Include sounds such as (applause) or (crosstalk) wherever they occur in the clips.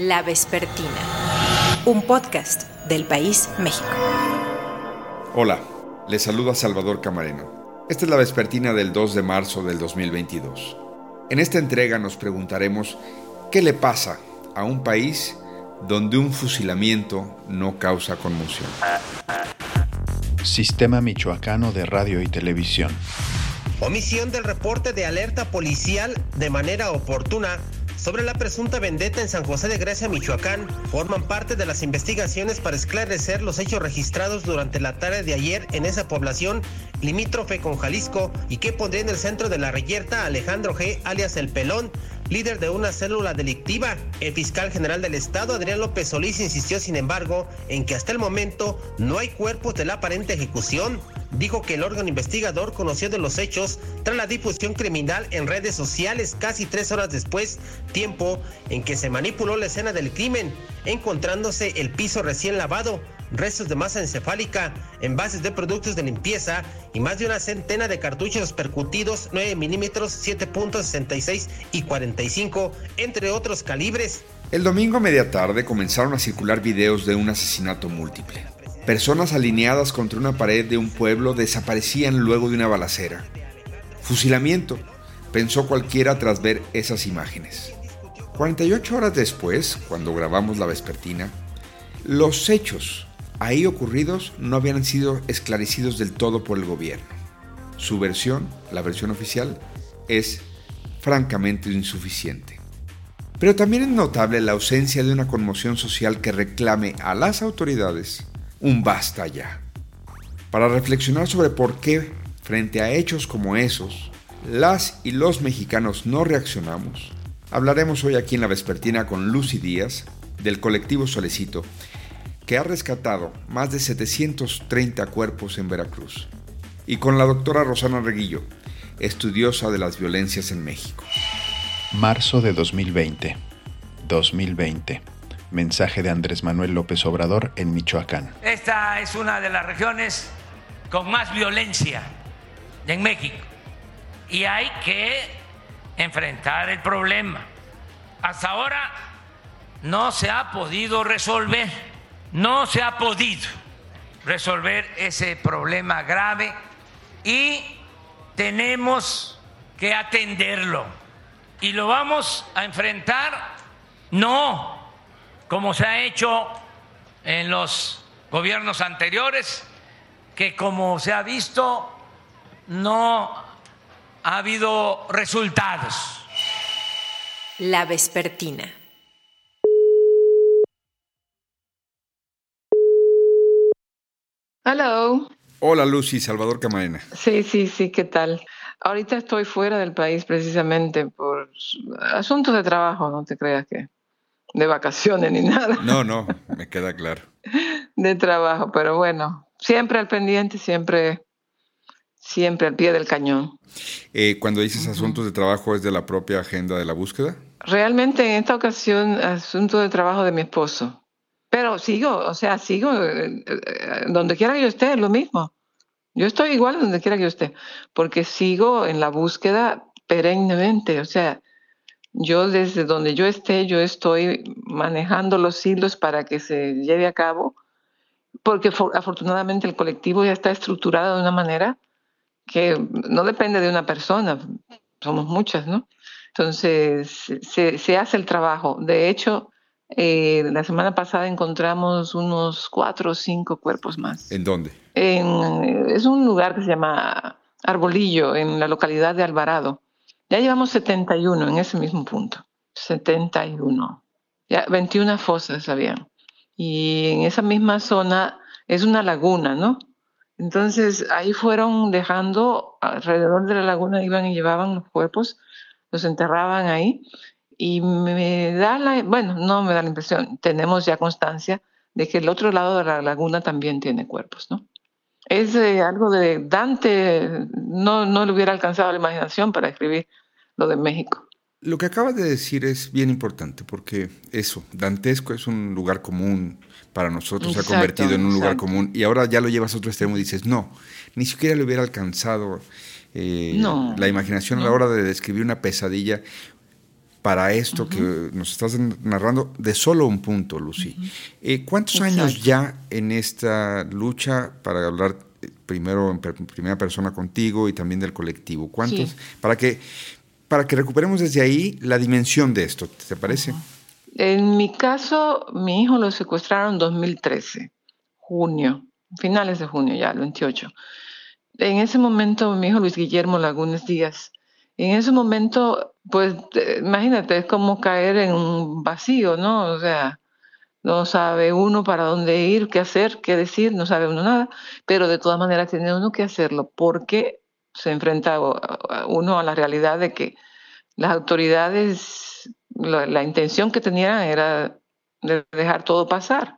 La Vespertina, un podcast del País México. Hola, les saluda Salvador Camareno. Esta es la Vespertina del 2 de marzo del 2022. En esta entrega nos preguntaremos qué le pasa a un país donde un fusilamiento no causa conmoción. Sistema Michoacano de Radio y Televisión. Omisión del reporte de alerta policial de manera oportuna sobre la presunta vendetta en San José de Grecia, Michoacán, forman parte de las investigaciones para esclarecer los hechos registrados durante la tarde de ayer en esa población limítrofe con Jalisco y que pondría en el centro de la reyerta Alejandro G., alias El Pelón, líder de una célula delictiva. El fiscal general del estado, Adrián López Solís, insistió, sin embargo, en que hasta el momento no hay cuerpos de la aparente ejecución. Dijo que el órgano investigador conoció de los hechos tras la difusión criminal en redes sociales casi tres horas después, tiempo en que se manipuló la escena del crimen, encontrándose el piso recién lavado, restos de masa encefálica, envases de productos de limpieza y más de una centena de cartuchos percutidos 9 milímetros, 7.66 y 45, entre otros calibres. El domingo a media tarde comenzaron a circular videos de un asesinato múltiple. Personas alineadas contra una pared de un pueblo desaparecían luego de una balacera. Fusilamiento, pensó cualquiera tras ver esas imágenes. 48 horas después, cuando grabamos la vespertina, los hechos ahí ocurridos no habían sido esclarecidos del todo por el gobierno. Su versión, la versión oficial, es francamente insuficiente. Pero también es notable la ausencia de una conmoción social que reclame a las autoridades un basta ya. Para reflexionar sobre por qué, frente a hechos como esos, las y los mexicanos no reaccionamos, hablaremos hoy aquí en la Vespertina con Lucy Díaz, del colectivo Solecito, que ha rescatado más de 730 cuerpos en Veracruz, y con la doctora Rosana Reguillo, estudiosa de las violencias en México. Marzo de 2020. 2020. Mensaje de Andrés Manuel López Obrador en Michoacán. Esta es una de las regiones con más violencia en México y hay que enfrentar el problema. Hasta ahora no se ha podido resolver, no se ha podido resolver ese problema grave y tenemos que atenderlo. Y lo vamos a enfrentar no como se ha hecho en los gobiernos anteriores, que como se ha visto no ha habido resultados. La Vespertina. Hello. Hola Lucy, Salvador Camarena. Sí, sí, sí, ¿qué tal? Ahorita estoy fuera del país precisamente por asuntos de trabajo, no te creas que de vacaciones ni (laughs) nada. No, no, me queda claro. de trabajo, pero bueno, siempre al pendiente, siempre, siempre al pie del cañón. Eh, cuando dices asuntos de trabajo, ¿es de la propia agenda de la búsqueda? Realmente en esta ocasión, asunto de trabajo de mi esposo. Pero sigo, o sea, sigo eh, eh, donde quiera que yo esté, es lo mismo. Yo estoy igual donde quiera que yo esté, porque sigo en la búsqueda perennemente, o sea, yo desde donde yo esté, yo estoy manejando los hilos para que se lleve a cabo, porque afortunadamente el colectivo ya está estructurado de una manera que no depende de una persona, somos muchas, ¿no? Entonces, se, hace el trabajo. De hecho, eh, la semana pasada encontramos unos cuatro o cinco cuerpos más. ¿En dónde? es un lugar que se llama Arbolillo, en la localidad de Alvarado. Ya llevamos 71 en ese mismo punto. 71. Ya 21 fosas habían. Y en esa misma zona es una laguna, ¿no? Entonces ahí fueron dejando, alrededor de la laguna iban y llevaban los cuerpos, los enterraban ahí. Y me da la, bueno, no me da la impresión, tenemos ya constancia de que el otro lado de la laguna también tiene cuerpos, ¿no? Es eh, algo de Dante, no, no le hubiera alcanzado la imaginación para escribir lo de México. Lo que acabas de decir es bien importante porque eso, dantesco es un lugar común para nosotros, se ha convertido en un lugar común y ahora ya lo llevas a otro extremo y dices, no, ni siquiera le hubiera alcanzado eh, la imaginación a la hora de describir una pesadilla. Para esto que nos estás narrando de solo un punto, Lucy. Eh, ¿Cuántos años ya en esta lucha para hablar eh, primero en primera persona contigo y también del colectivo? ¿Cuántos? Para que para que recuperemos desde ahí la dimensión de esto, ¿te parece? En mi caso, mi hijo lo secuestraron en 2013, junio, finales de junio ya, el 28. En ese momento, mi hijo Luis Guillermo Lagunes Díaz, en ese momento, pues imagínate, es como caer en un vacío, ¿no? O sea, no sabe uno para dónde ir, qué hacer, qué decir, no sabe uno nada, pero de todas maneras tiene uno que hacerlo porque se enfrenta uno a la realidad de que las autoridades, la, intención que tenían era de dejar todo pasar.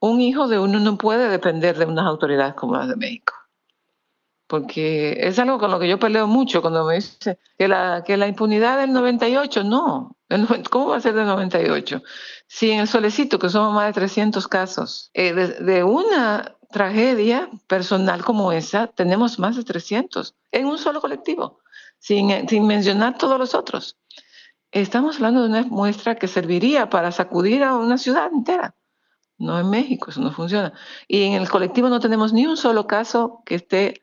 Un hijo de uno no puede depender de unas autoridades como las de México. Porque es algo con lo que yo peleo mucho cuando me dice que la, que la impunidad del 98, no. ¿Cómo va a ser del 98? Si en el solecito, que somos más de 300 casos, eh, de una tragedia personal como esa, tenemos más de 300 en un solo colectivo, sin, sin mencionar todos los otros. Estamos hablando de una muestra que serviría para sacudir a una ciudad entera. No en México, eso no funciona. Y en el colectivo no tenemos ni un solo caso que esté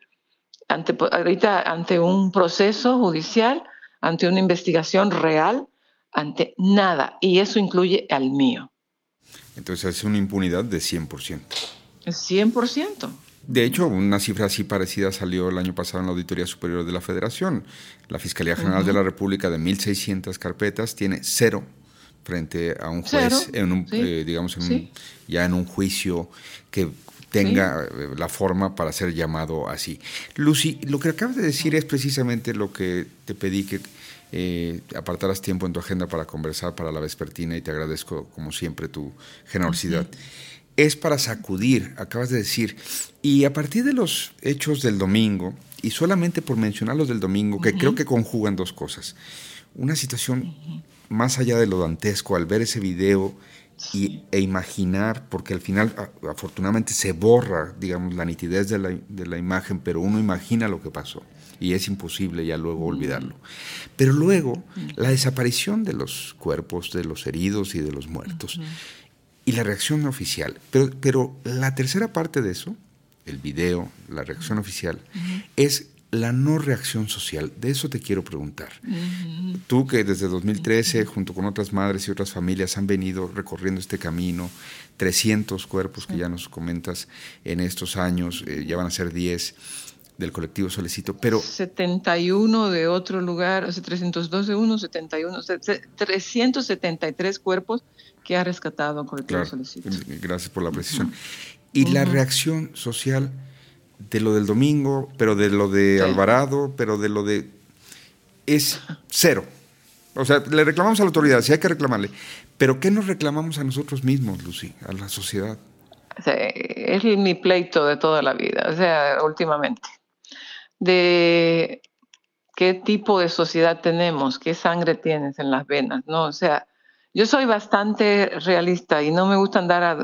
ante, ahorita ante un proceso judicial, ante una investigación real, ante nada. Y eso incluye al mío. Entonces es una impunidad de 100%. 100%. De hecho, una cifra así parecida salió el año pasado en la Auditoría Superior de la Federación. La Fiscalía General de la República de 1.600 carpetas tiene cero frente a un juez, en un, eh, digamos, ya en un juicio que tenga eh, la forma para ser llamado así. Lucy, lo que acabas de decir es precisamente lo que te pedí que eh, apartaras tiempo en tu agenda para conversar para la vespertina y te agradezco como siempre tu generosidad es para sacudir, acabas de decir. Y a partir de los hechos del domingo, y solamente por mencionar los del domingo, que creo que conjugan dos cosas. Una situación más allá de lo dantesco, al ver ese video y, e imaginar, porque al final afortunadamente se borra, digamos, la nitidez de la, de la, imagen, pero uno imagina lo que pasó y es imposible ya luego olvidarlo. Pero luego, la desaparición de los cuerpos, de los heridos y de los muertos y la reacción oficial. Pero, pero la tercera parte de eso, el video, la reacción oficial, es la no reacción social. De eso te quiero preguntar. Tú que desde 2013, junto con otras madres y otras familias, han venido recorriendo este camino, 300 cuerpos que ya nos comentas en estos años, eh, ya van a ser 10 del colectivo Solecito, pero... 71 de otro lugar, o sea, 302 de uno, 71, 373 cuerpos que ha rescatado el colectivo Solecito. Gracias por la precisión. Y la reacción social de lo del domingo, pero de lo de Alvarado, pero de lo de... es cero. O sea, le reclamamos a la autoridad, sí hay que reclamarle. Pero ¿qué nos reclamamos a nosotros mismos, Lucy, a la sociedad? es mi pleito de toda la vida, o sea, últimamente de qué tipo de sociedad tenemos, qué sangre tienes en las venas, ¿no? O sea, yo soy bastante realista y no me gusta andar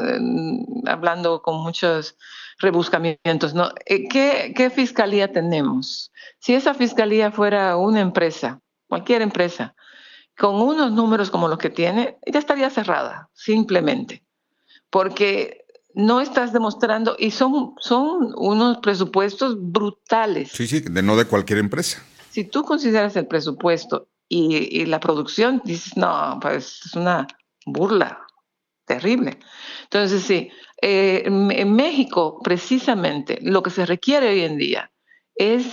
hablando con muchos rebuscamientos, ¿no? Eh, ¿Qué, ¿Qué fiscalía tenemos? Si esa fiscalía fuera una empresa, cualquier empresa, con unos números como los que tiene, ya estaría cerrada, simplemente. Porque no estás demostrando, y son, son unos presupuestos brutales. Sí, sí, de no de cualquier empresa. Si tú consideras el presupuesto y, la producción, dices, no, pues es una burla terrible. Entonces, sí, eh, en México, precisamente, lo que se requiere hoy en día es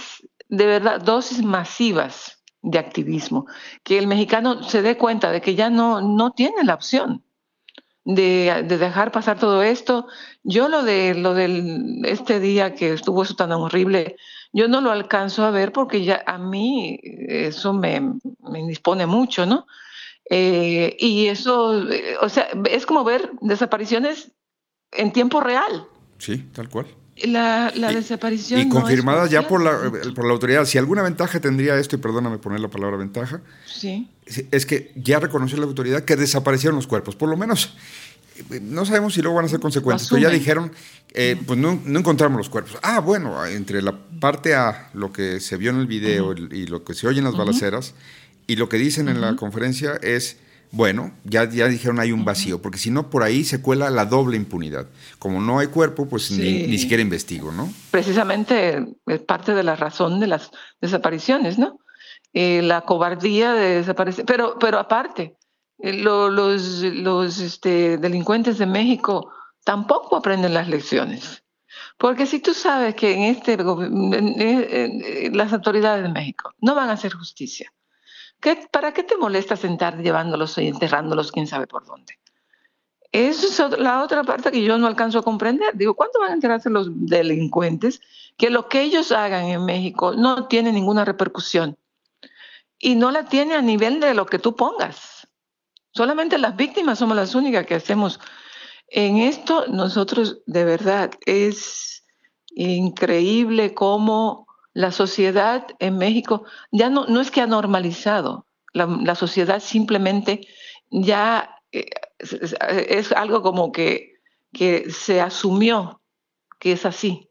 de verdad dosis masivas de activismo, que el mexicano se dé cuenta de que ya no, no tiene la opción de, dejar pasar todo esto. Yo lo de lo del este día que estuvo eso tan horrible, yo no lo alcanzo a ver porque ya a mí eso me, me indispone mucho, ¿no? Eh, y eso, o sea, es como ver desapariciones en tiempo real. Sí, tal cual. La, la desaparición. Y confirmada ya por la, por la autoridad. Si alguna ventaja tendría esto, y perdóname poner la palabra ventaja, sí. es que ya reconoció la autoridad que desaparecieron los cuerpos. Por lo menos, no sabemos si luego van a ser consecuentes, pero ya dijeron, eh, pues no, no, encontramos los cuerpos. Ah, bueno, entre la parte A, lo que se vio en el video y lo que se oye en las balaceras, Y lo que dicen en la conferencia es, bueno, ya, ya dijeron hay un vacío, porque si no, por ahí se cuela la doble impunidad. Como no hay cuerpo, pues ni, ni, siquiera investigo, ¿no? Precisamente es parte de la razón de las desapariciones, ¿no? Eh, la cobardía de desaparecer. Pero, pero aparte, eh, lo, los, los este, delincuentes de México tampoco aprenden las lecciones. Porque si tú sabes que en este en, las autoridades de México no van a hacer justicia, ¿qué, ¿para qué te molesta sentar llevándolos y enterrándolos quién sabe por dónde? Esa es la otra parte que yo no alcanzo a comprender. Digo, ¿cuándo van a enterarse los delincuentes que lo que ellos hagan en México no tiene ninguna repercusión? Y no la tiene a nivel de lo que tú pongas. Solamente las víctimas somos las únicas que hacemos en esto nosotros de verdad es increíble cómo la sociedad en México ya no, no es que ha normalizado, la, sociedad simplemente ya eh, es, algo como que, que se asumió que es así.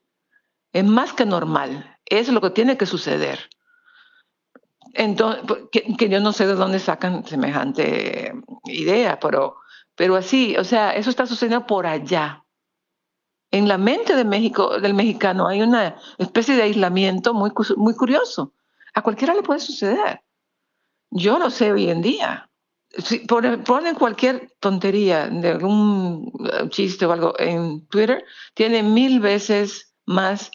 Es más que normal, es lo que tiene que suceder. Entonces, que, que, yo no sé de dónde sacan semejante idea, pero pero así, o sea, eso está sucediendo por allá. En la mente de México, del mexicano hay una especie de aislamiento muy, muy curioso. A cualquiera le puede suceder. Yo lo sé hoy en día. Si ponen cualquier tontería de algún eh, chiste o algo en Twitter, tiene mil veces más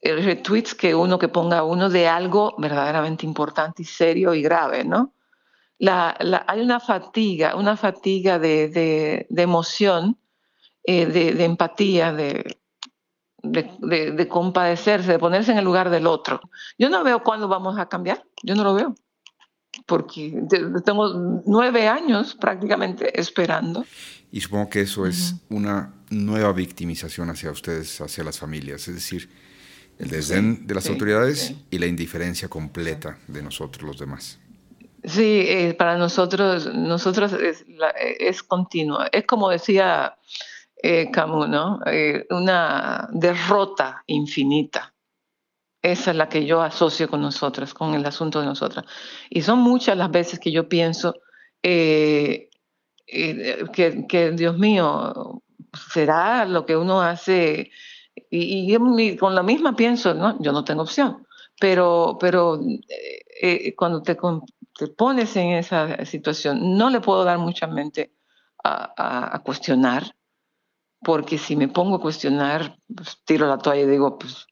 eh, retweets que uno que ponga uno de algo verdaderamente importante y serio y grave, ¿no? la, hay una fatiga, una fatiga de, emoción, eh, de, empatía, de, de, compadecerse, de ponerse en el lugar del otro. Yo no veo cuándo vamos a cambiar, yo no lo veo, porque tengo nueve años prácticamente esperando. Y supongo que eso es una nueva victimización hacia ustedes, hacia las familias, es decir, el desdén de las autoridades y la indiferencia completa de nosotros los demás. Sí, eh, para nosotros, nosotros es, es continuo. Es como decía eh, Camus, ¿no? Eh, una derrota infinita. Esa es la que yo asocio con nosotras, con el asunto de nosotras. Y son muchas las veces que yo pienso que, que, Dios mío, será lo que uno hace. Y, y, con la misma pienso, ¿no? Yo no tengo opción. Pero, pero cuando te, te pones en esa situación, no le puedo dar mucha mente a, cuestionar, porque si me pongo a cuestionar, pues, tiro la toalla y digo, pues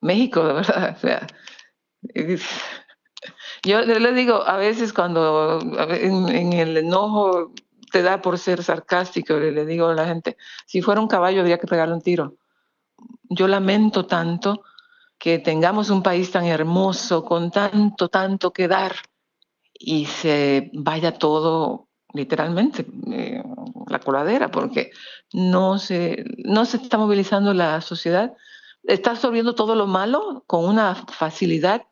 México, de (laughs) verdad, o sea, yo le digo, a veces cuando en, el enojo te da por ser sarcástico, le, digo a la gente, si fuera un caballo habría que pegarle un tiro. Yo lamento tanto que tengamos un país tan hermoso, con tanto, tanto que dar, y se vaya todo literalmente eh, la coladera, porque no se, no se está movilizando la sociedad, está absorbiendo todo lo malo con una facilidad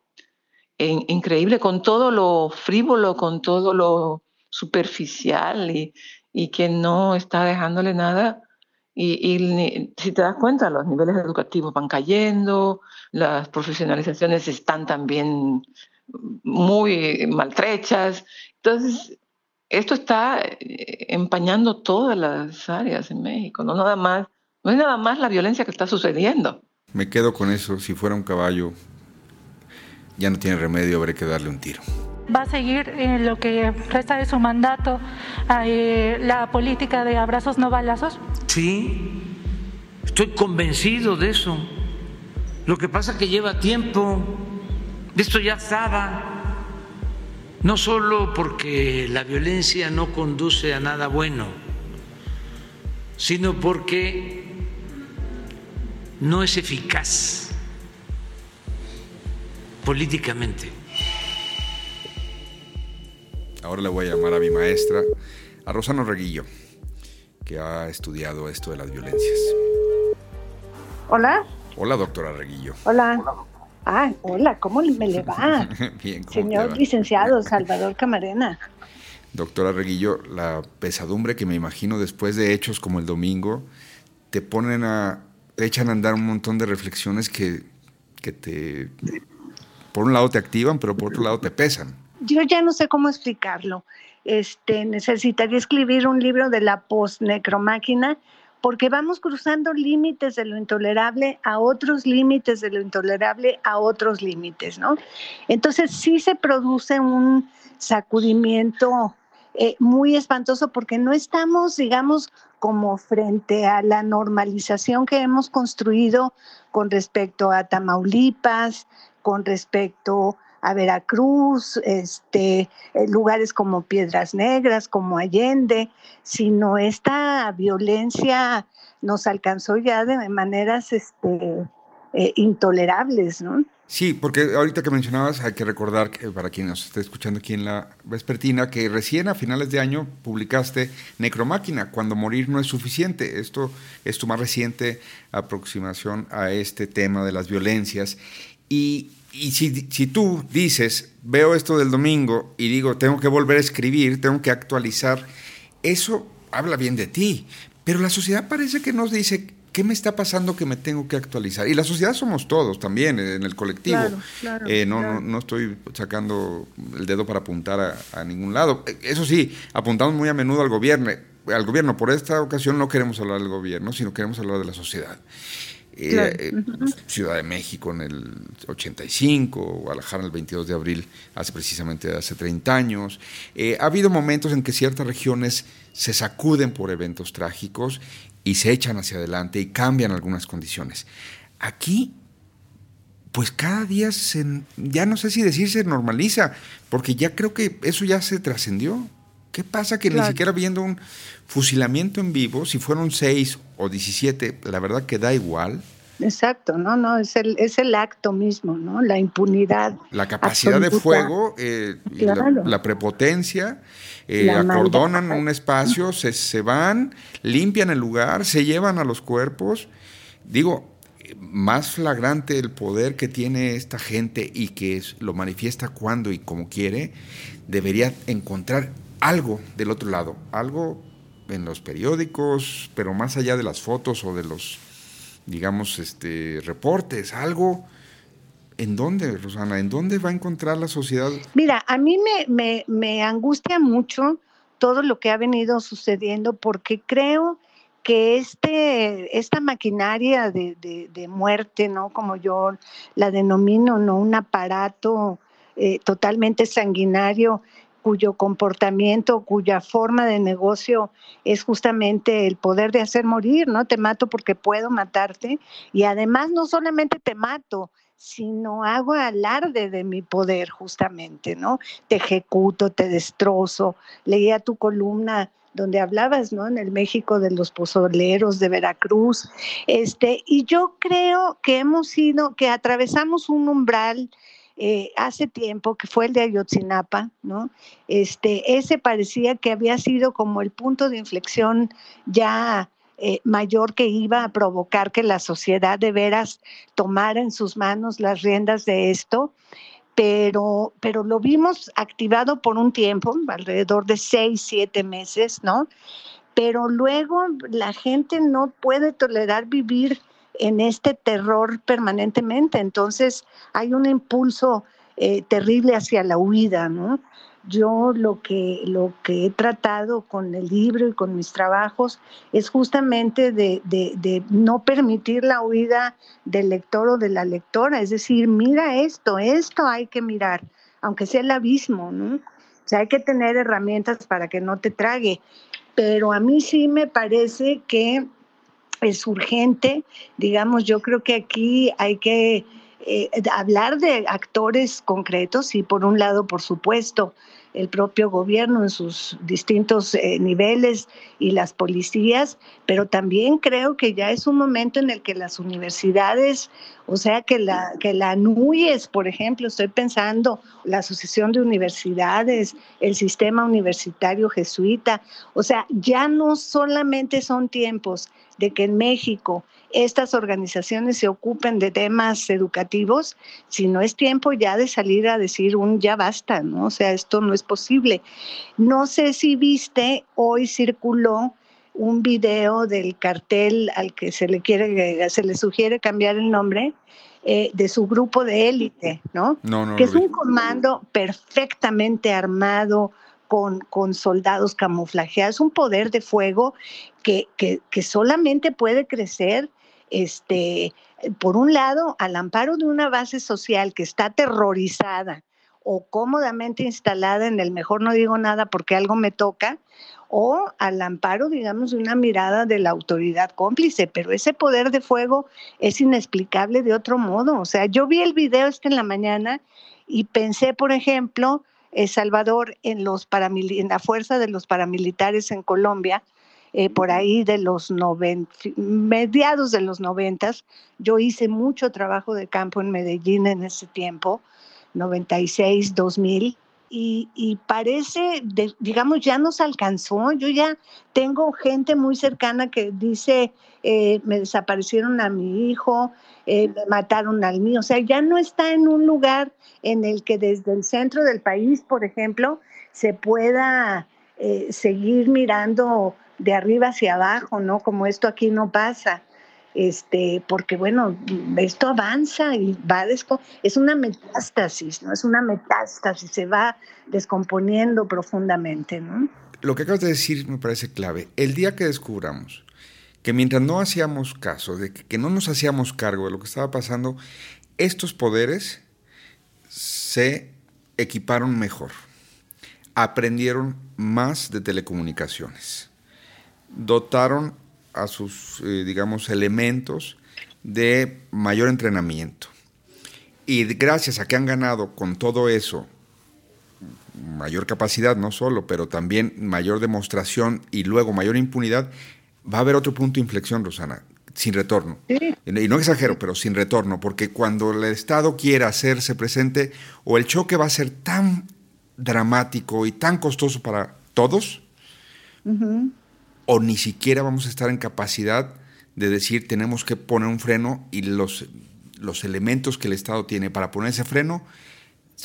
increíble, con todo lo frívolo, con todo lo superficial y, y que no está dejándole nada. Y, y, si te das cuenta, los niveles educativos van cayendo, las profesionalizaciones están también muy maltrechas. Entonces, esto está eh, empañando todas las áreas en México, no nada más, no es nada más la violencia que está sucediendo. Me quedo con eso, si fuera un caballo, ya no tiene remedio, habré que darle un tiro. ¿Va a seguir en lo que resta de su mandato eh, la política de abrazos no balazos? Sí, estoy convencido de eso. Lo que pasa es que lleva tiempo. Esto ya estaba, no solo porque la violencia no conduce a nada bueno, sino porque no es eficaz políticamente. Ahora le voy a llamar a mi maestra, a Rosana Reguillo, que ha estudiado esto de las violencias. Hola. Hola, doctora Reguillo. Hola. Ah, hola, ¿cómo me le va? (laughs) Bien, ¿cómo Señor licenciado Salvador Camarena. Doctora Reguillo, la pesadumbre que me imagino después de hechos como el domingo, te ponen a, te echan a andar un montón de reflexiones que, que te, por un lado te activan, pero por otro lado te pesan. yo ya no sé cómo explicarlo. Este, necesitaría escribir un libro de la post-necromáquina porque vamos cruzando límites de lo intolerable a otros límites de lo intolerable a otros límites, ¿no? Entonces sí se produce un sacudimiento eh, muy espantoso porque no estamos, digamos, como frente a la normalización que hemos construido con respecto a Tamaulipas, con respecto a Veracruz, este, eh, lugares como Piedras Negras, como Allende, sino esta violencia nos alcanzó ya de maneras este, eh, intolerables, ¿no? Sí, porque ahorita que mencionabas, hay que recordar, que para quien nos esté escuchando aquí en la Vespertina, que recién a finales de año publicaste Necromáquina, cuando morir no es suficiente. Esto es tu más reciente aproximación a este tema de las violencias. Y, y si, si tú dices, veo esto del domingo y digo, tengo que volver a escribir, tengo que actualizar, eso habla bien de ti. Pero la sociedad parece que nos dice, ¿qué me está pasando que me tengo que actualizar? Y la sociedad somos todos también, en el colectivo. Eh, no, no, estoy sacando el dedo para apuntar a, ningún lado. Eso sí, apuntamos muy a menudo al gobierno. Al gobierno, por esta ocasión no queremos hablar del gobierno, sino queremos hablar de la sociedad. Eh, eh, Ciudad de México en el 85, Guadalajara el 22 de abril, hace precisamente hace 30 años. ha habido momentos en que ciertas regiones se sacuden por eventos trágicos y se echan hacia adelante y cambian algunas condiciones. Aquí, pues cada día se, ya no sé si decir se normaliza, porque ya creo que eso ya se trascendió. ¿Qué pasa que ni siquiera viendo un fusilamiento en vivo, si fueron seis o diecisiete, la verdad que da igual? Exacto, no, no, es el, es el acto mismo, ¿no? La impunidad. La capacidad de fuego, eh, la, prepotencia, eh, acordonan un espacio, se, se van, limpian el lugar, se llevan a los cuerpos. Digo, más flagrante el poder que tiene esta gente y que lo manifiesta cuando y como quiere, debería encontrar algo del otro lado, algo en los periódicos, pero más allá de las fotos o de los digamos, este, reportes, algo. ¿En dónde, Rosana? ¿En dónde va a encontrar la sociedad? Mira, a mí me, me, angustia mucho todo lo que ha venido sucediendo porque creo que este, esta maquinaria de, de, muerte, ¿no? Como yo la denomino, ¿no? Un aparato eh, totalmente sanguinario cuyo comportamiento, cuya forma de negocio es justamente el poder de hacer morir, ¿no? Te mato porque puedo matarte y además no solamente te mato, sino hago alarde de mi poder justamente, ¿no? Te ejecuto, te destrozo. Leía tu columna donde hablabas, ¿no? En el México de los pozoleros de Veracruz. Este, y yo creo que hemos sido, que atravesamos un umbral eh, hace tiempo, que fue el de Ayotzinapa, ¿no? Este, ese parecía que había sido como el punto de inflexión ya eh, mayor que iba a provocar que la sociedad de veras tomara en sus manos las riendas de esto, pero, pero lo vimos activado por un tiempo, alrededor de seis, siete meses, ¿no? Pero luego la gente no puede tolerar vivir en este terror permanentemente. Entonces hay un impulso eh, terrible hacia la huida, ¿no? Yo lo que, lo que he tratado con el libro y con mis trabajos es justamente de, de, no permitir la huida del lector o de la lectora, es decir, mira esto, esto hay que mirar, aunque sea el abismo, ¿no? O sea, hay que tener herramientas para que no te trague. Pero a mí sí me parece que es urgente. Digamos, yo creo que aquí hay que eh, hablar de actores concretos y por un lado, por supuesto, el propio gobierno en sus distintos eh, niveles y las policías, pero también creo que ya es un momento en el que las universidades, o sea, que la, que la NUYES, por ejemplo, estoy pensando, la Asociación de Universidades, el sistema universitario jesuita, o sea, ya no solamente son tiempos de que en México estas organizaciones se ocupen de temas educativos, sino es tiempo ya de salir a decir un ya basta, ¿no? O sea, esto no es posible. No sé si viste, hoy circuló un video del cartel al que se le quiere, se le sugiere cambiar el nombre, eh, de su grupo de élite, ¿no? No, no que es un comando perfectamente armado, con, con soldados camuflajeados, un poder de fuego que, que, que solamente puede crecer, este, por un lado, al amparo de una base social que está aterrorizada o cómodamente instalada en el mejor no digo nada porque algo me toca, o al amparo, digamos, de una mirada de la autoridad cómplice, pero ese poder de fuego es inexplicable de otro modo. O sea, yo vi el video este en la mañana y pensé, por ejemplo, eh, Salvador, en, los en la fuerza de los paramilitares en Colombia, eh, por ahí de los noven- mediados de los noventas, yo hice mucho trabajo de campo en Medellín en ese tiempo, 96, 2000, y, y parece, digamos, ya nos alcanzó. Yo ya tengo gente muy cercana que dice, eh, me desaparecieron a mi hijo, eh, me mataron al mío. O sea, ya no está en un lugar en el que desde el centro del país, por ejemplo, se pueda eh, seguir mirando de arriba hacia abajo, ¿no? Como esto aquí no pasa. Este, porque bueno, esto avanza y va es una metástasis, ¿no? Es una metástasis, se va descomponiendo profundamente, ¿no? Lo que acabas de decir me parece clave. El día que descubramos que mientras no hacíamos caso, de que, que no nos hacíamos cargo de lo que estaba pasando, estos poderes se equiparon mejor, aprendieron más de telecomunicaciones, dotaron a sus, eh, digamos, elementos de mayor entrenamiento. Y gracias a que han ganado con todo eso mayor capacidad, no solo, pero también mayor demostración y luego mayor impunidad, va a haber otro punto de inflexión, Rosana, sin retorno. Y no exagero, pero sin retorno, porque cuando el Estado quiera hacerse presente, o el choque va a ser tan dramático y tan costoso para todos, Ujú. O ni siquiera vamos a estar en capacidad de decir tenemos que poner un freno y los, los elementos que el Estado tiene para poner ese freno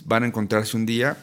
van a encontrarse un día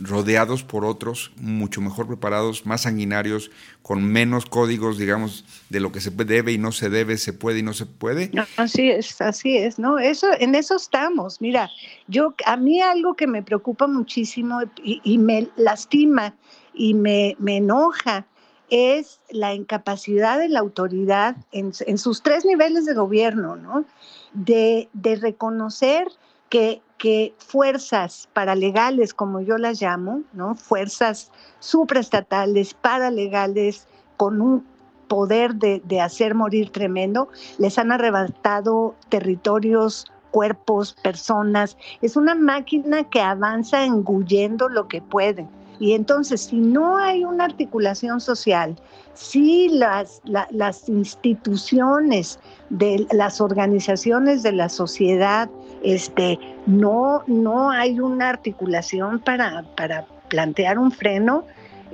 rodeados por otros mucho mejor preparados, más sanguinarios, con menos códigos, digamos, de lo que se debe y no se debe, se puede y no se puede. Así es, así es, ¿no? Eso, en eso estamos. Mira, yo, a mí algo que me preocupa muchísimo y, y me lastima y me, me enoja es la incapacidad de la autoridad en, sus tres niveles de gobierno, ¿no? De, de reconocer que, que fuerzas paralegales, como yo las llamo, ¿no? Fuerzas supraestatales, paralegales, con un poder de, de hacer morir tremendo, les han arrebatado territorios, cuerpos, personas. Es una máquina que avanza engullendo lo que puede. Y entonces, si no hay una articulación social, si las, la, las instituciones de las organizaciones de la sociedad, este, no, no hay una articulación para, para plantear un freno,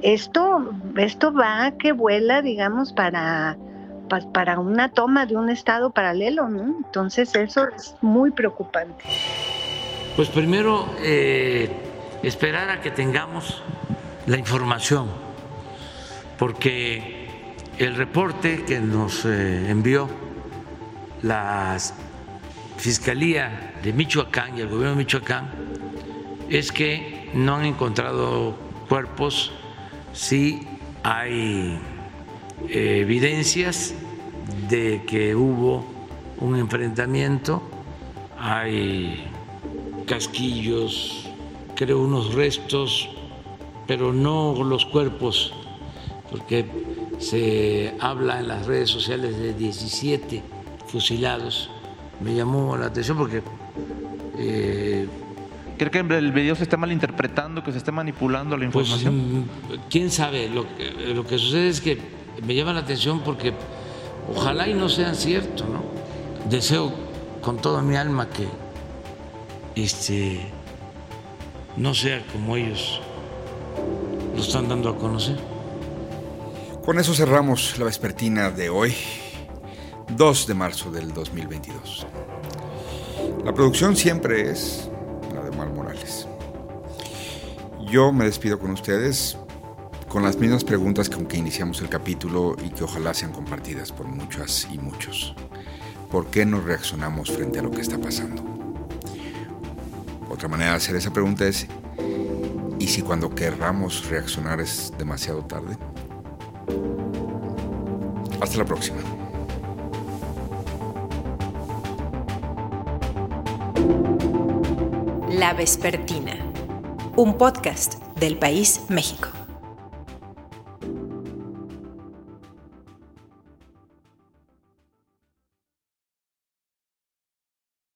esto, esto va que vuela, digamos, para, pa- para una toma de un estado paralelo. Entonces eso es muy preocupante. Pues primero, eh, esperar a que tengamos la información, porque el reporte que nos eh, envió la Fiscalía de Michoacán y el gobierno de Michoacán es que no han encontrado cuerpos, sí hay eh, evidencias de que hubo un enfrentamiento, hay casquillos, creo unos restos, pero no los cuerpos, porque se habla en las redes sociales de 17 fusilados. Me llamó la atención porque eh, ¿Cree que el video se está malinterpretando, que se está manipulando la pues, información? mm, quién sabe, lo que, lo que sucede es que me llama la atención porque ojalá y no sean cierto, ¿no? Deseo con toda mi alma que este no sea como ellos lo están dando a conocer. Con eso cerramos la vespertina de hoy, 2 de marzo del 2022. La producción siempre es la de Mal Morales. Yo me despido con ustedes con las mismas preguntas con que iniciamos el capítulo y que ojalá sean compartidas por muchas y muchos. por qué no reaccionamos frente a lo que está pasando. Otra manera de hacer esa pregunta es, ¿y si cuando querramos reaccionar es demasiado tarde? Hasta la próxima. La Vespertina, un podcast del País México.